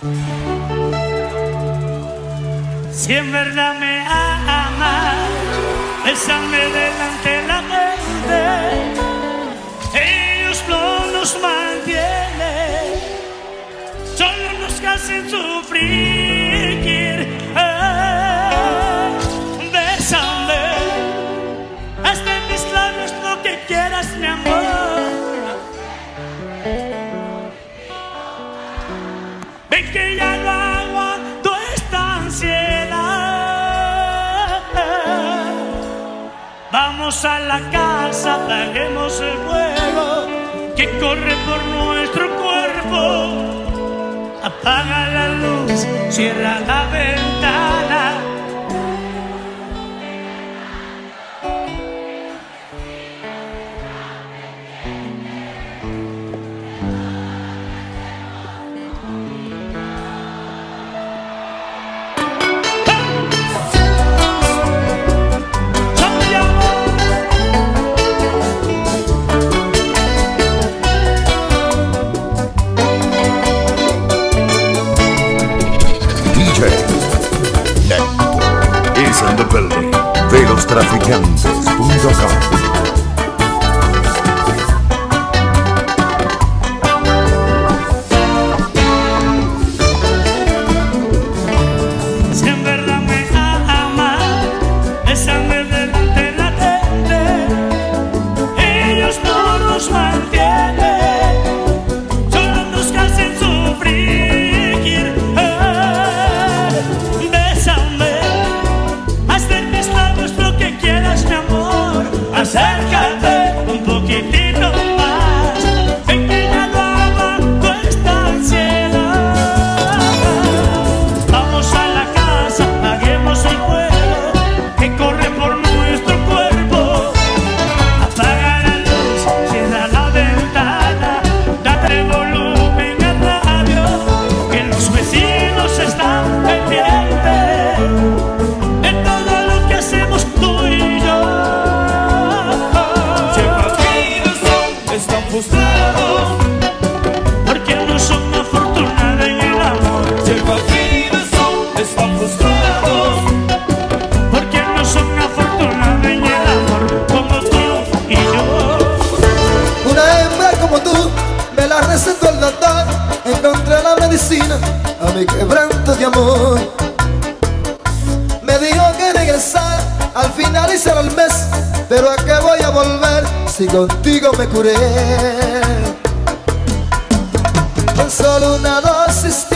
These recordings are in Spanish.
Si en verdad me amas, besame delante la gente. Ellos no nos mantienen, solo nos hacen sufrir. Vamos a la casa, apaguemos el fuego que corre por nuestro cuerpo. Apaga la luz, cierra la ventana. de quebrantos de amor. Me dijo que regresar al finalizar el mes, pero a qué voy a volver si contigo me curé. Con solo una dosis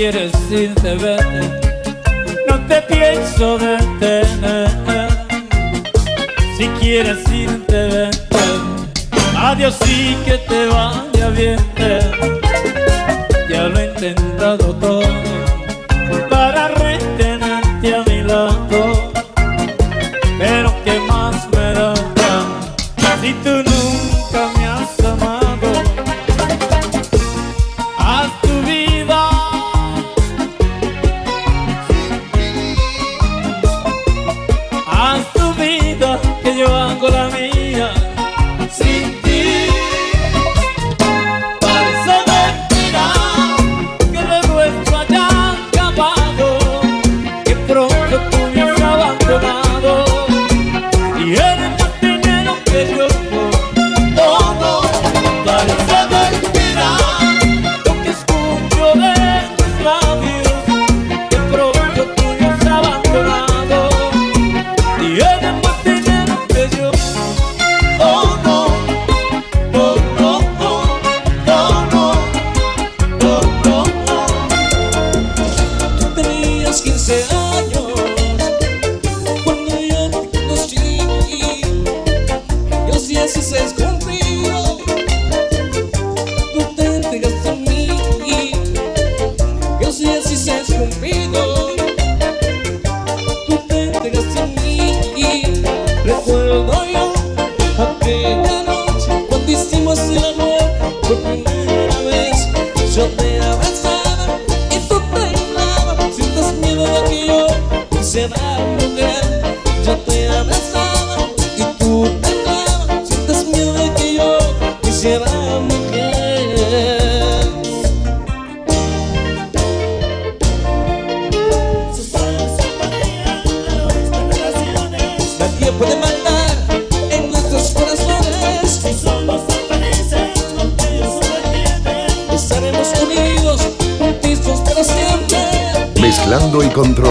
Si quieres irte, vete. No te pienso detener. Si quieres irte, vete. Adiós y que te vaya bien. Ya lo he intentado todo.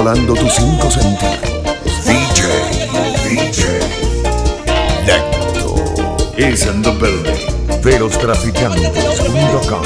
controlando tus cinco sentidos. DJ, DJ, Necto is in the building. Velostraficantes.com.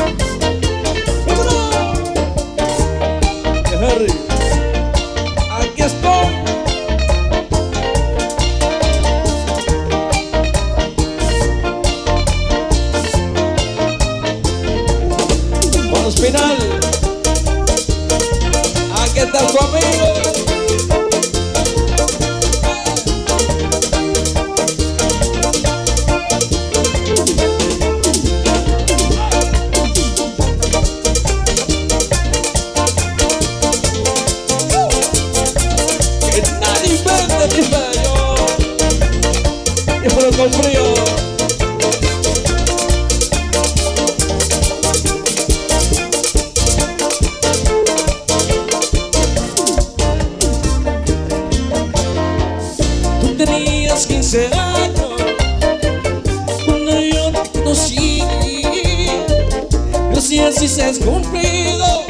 si seas cumplido.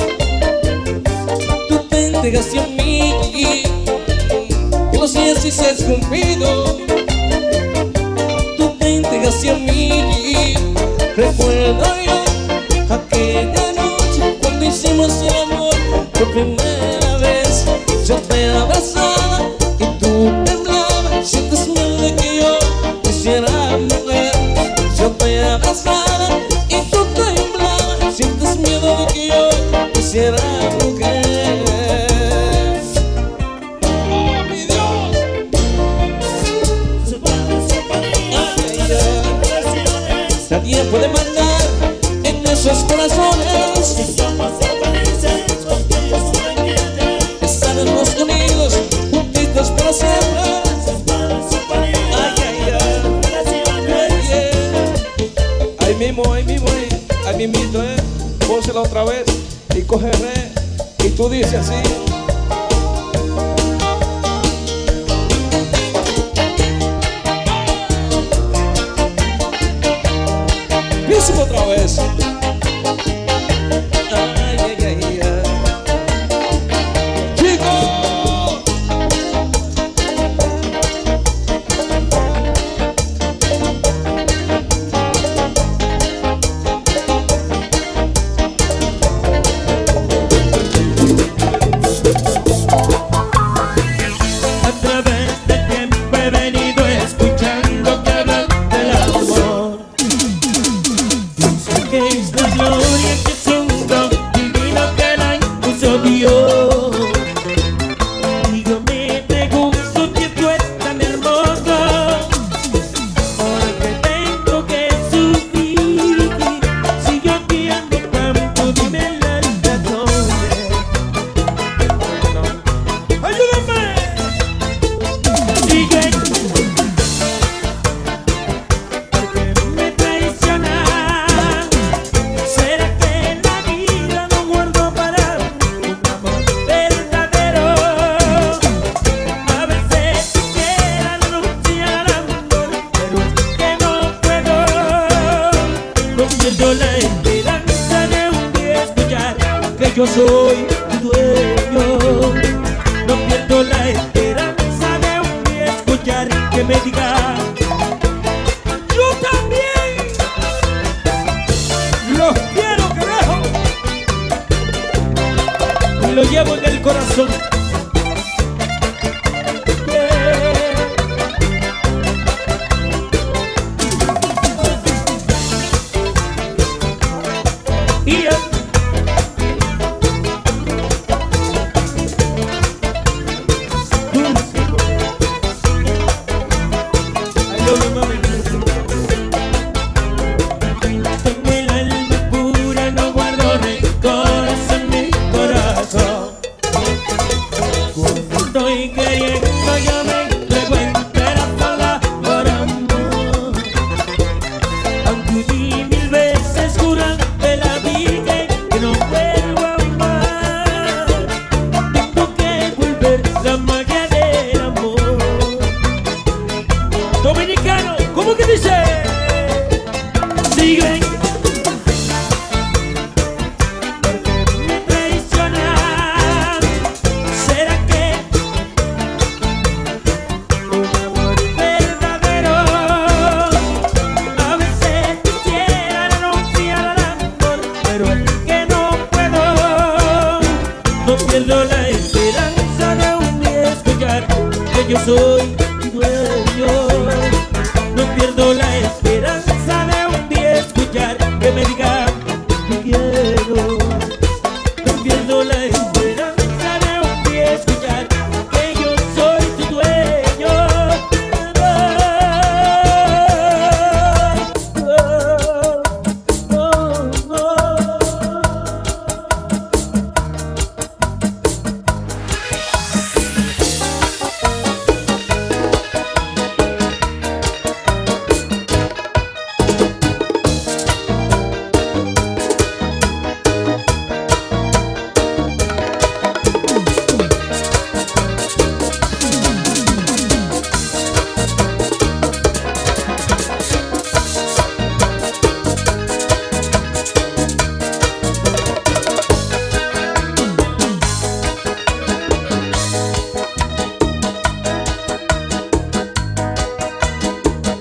Tu te entregaste a mí. No sé si seas cumplido. Tu te entregaste a mí. Recuerdo yo aquella noche cuando hicimos el amor por primera vez. Yo te abrazaba disse sim. soy dueño. No pierdo la esperanza de un día escuchar que me diga. Yo también los quiero, carajo. Lo llevo en el corazón.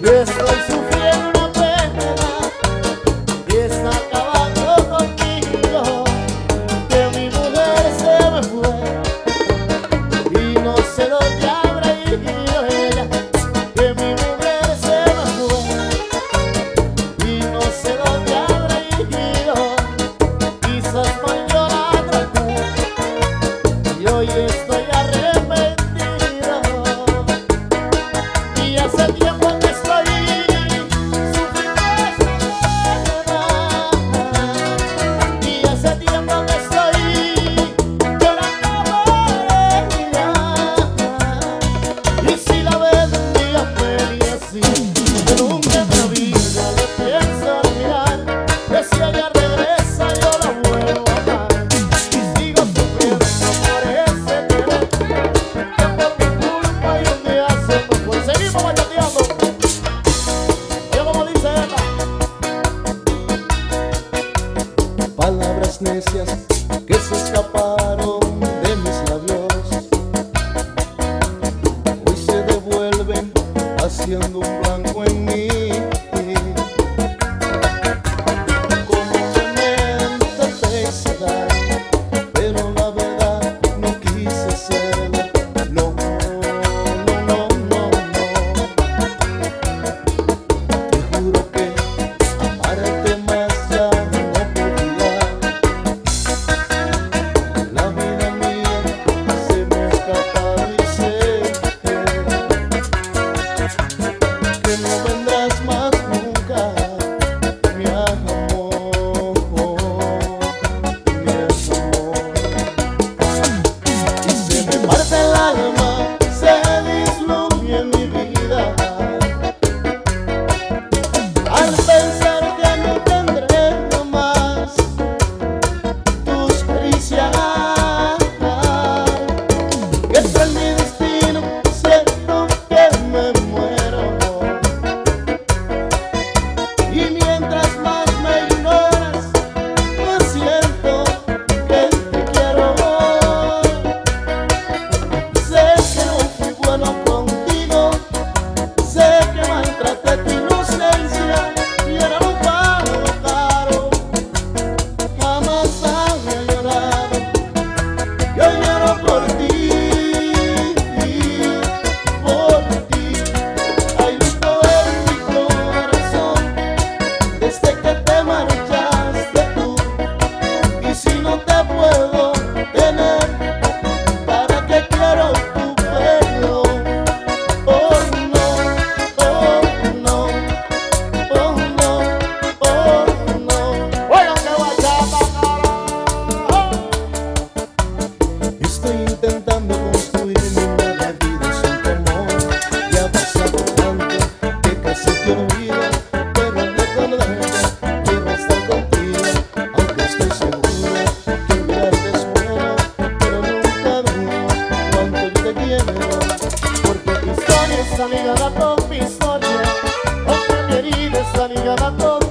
Yes. está ligada con mi historia, porque mi herida está ligada con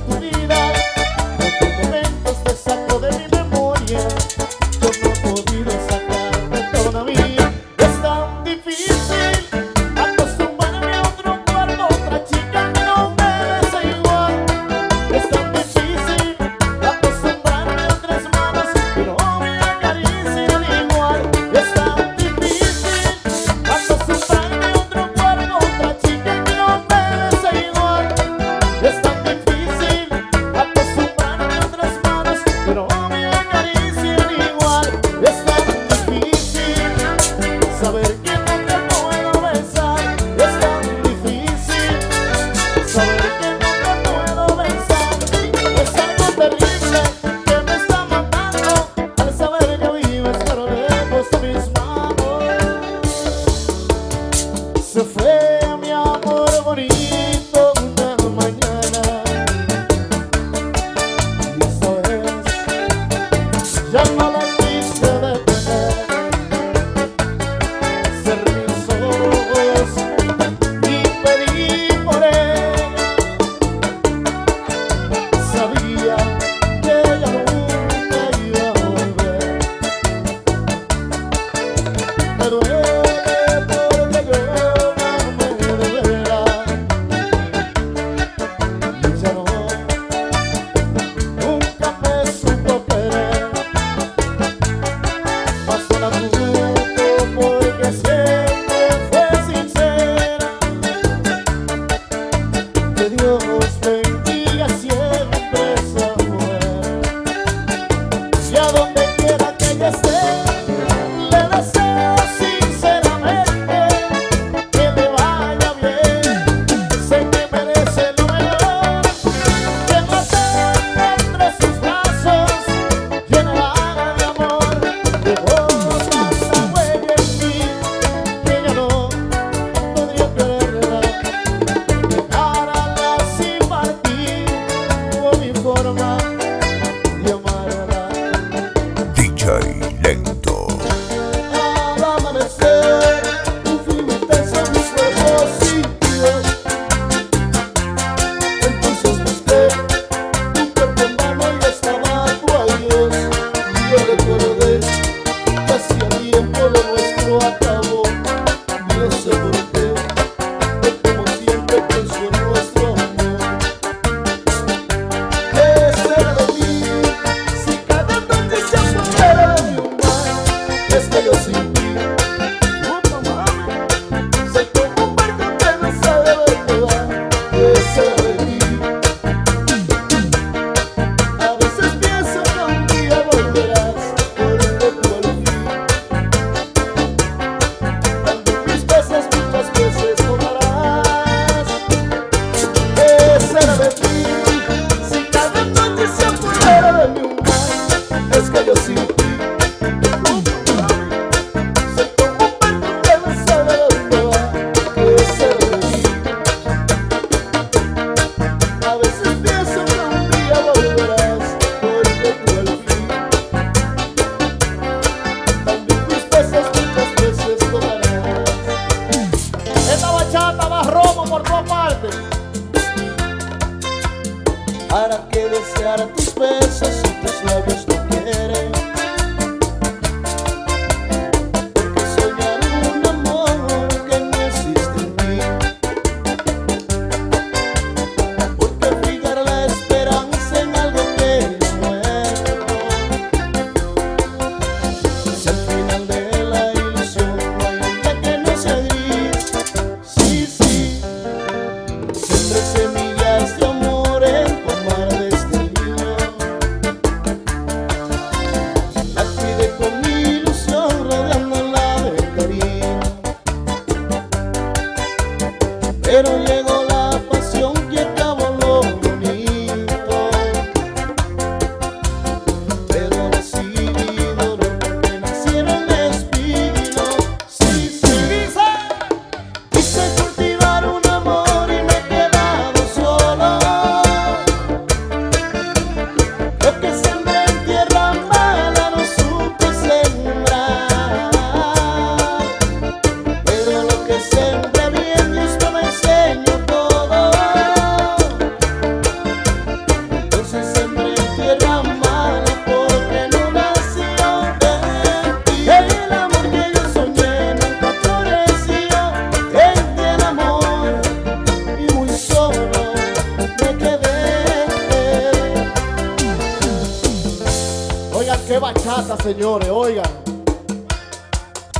bachata, señores, oigan.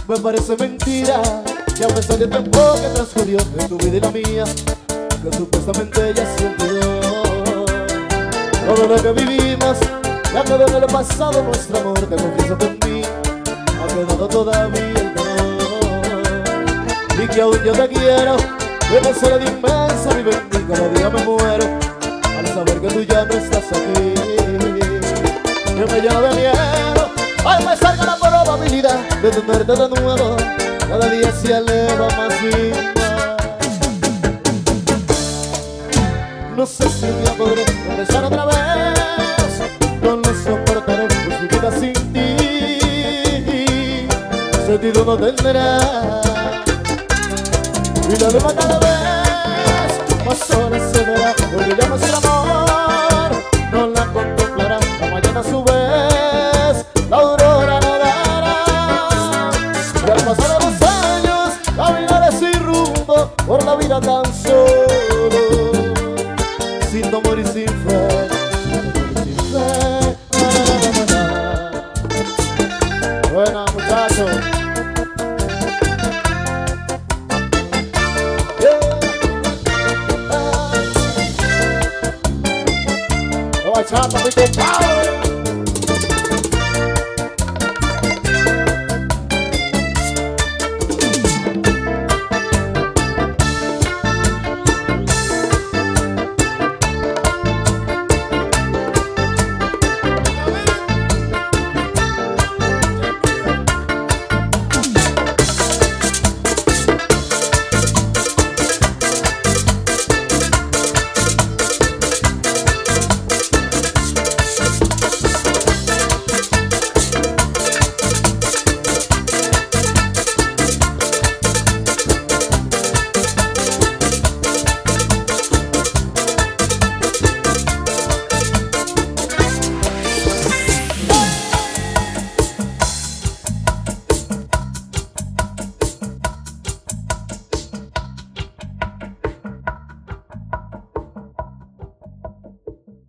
Me parece mentira que a pesar del tiempo que transcurrió en tu vida y la mía, que supuestamente ya se olvidó. Todo lo que vivimos ya quedó en el pasado, nuestro amor, te confieso que en mí ha quedado todavía el dolor. Y que aún yo te quiero, no será de inmensa mi bendita, cada día me muero al saber que tú ya no estás aquí. Que me lleno de miedo, al pensar que la probabilidad de tenerte de nuevo, cada día se eleva más y. No sé si un día podré regresar otra vez. No lo soportaré, pues mi vida sin ti sentido no tendrá. Y la luna cada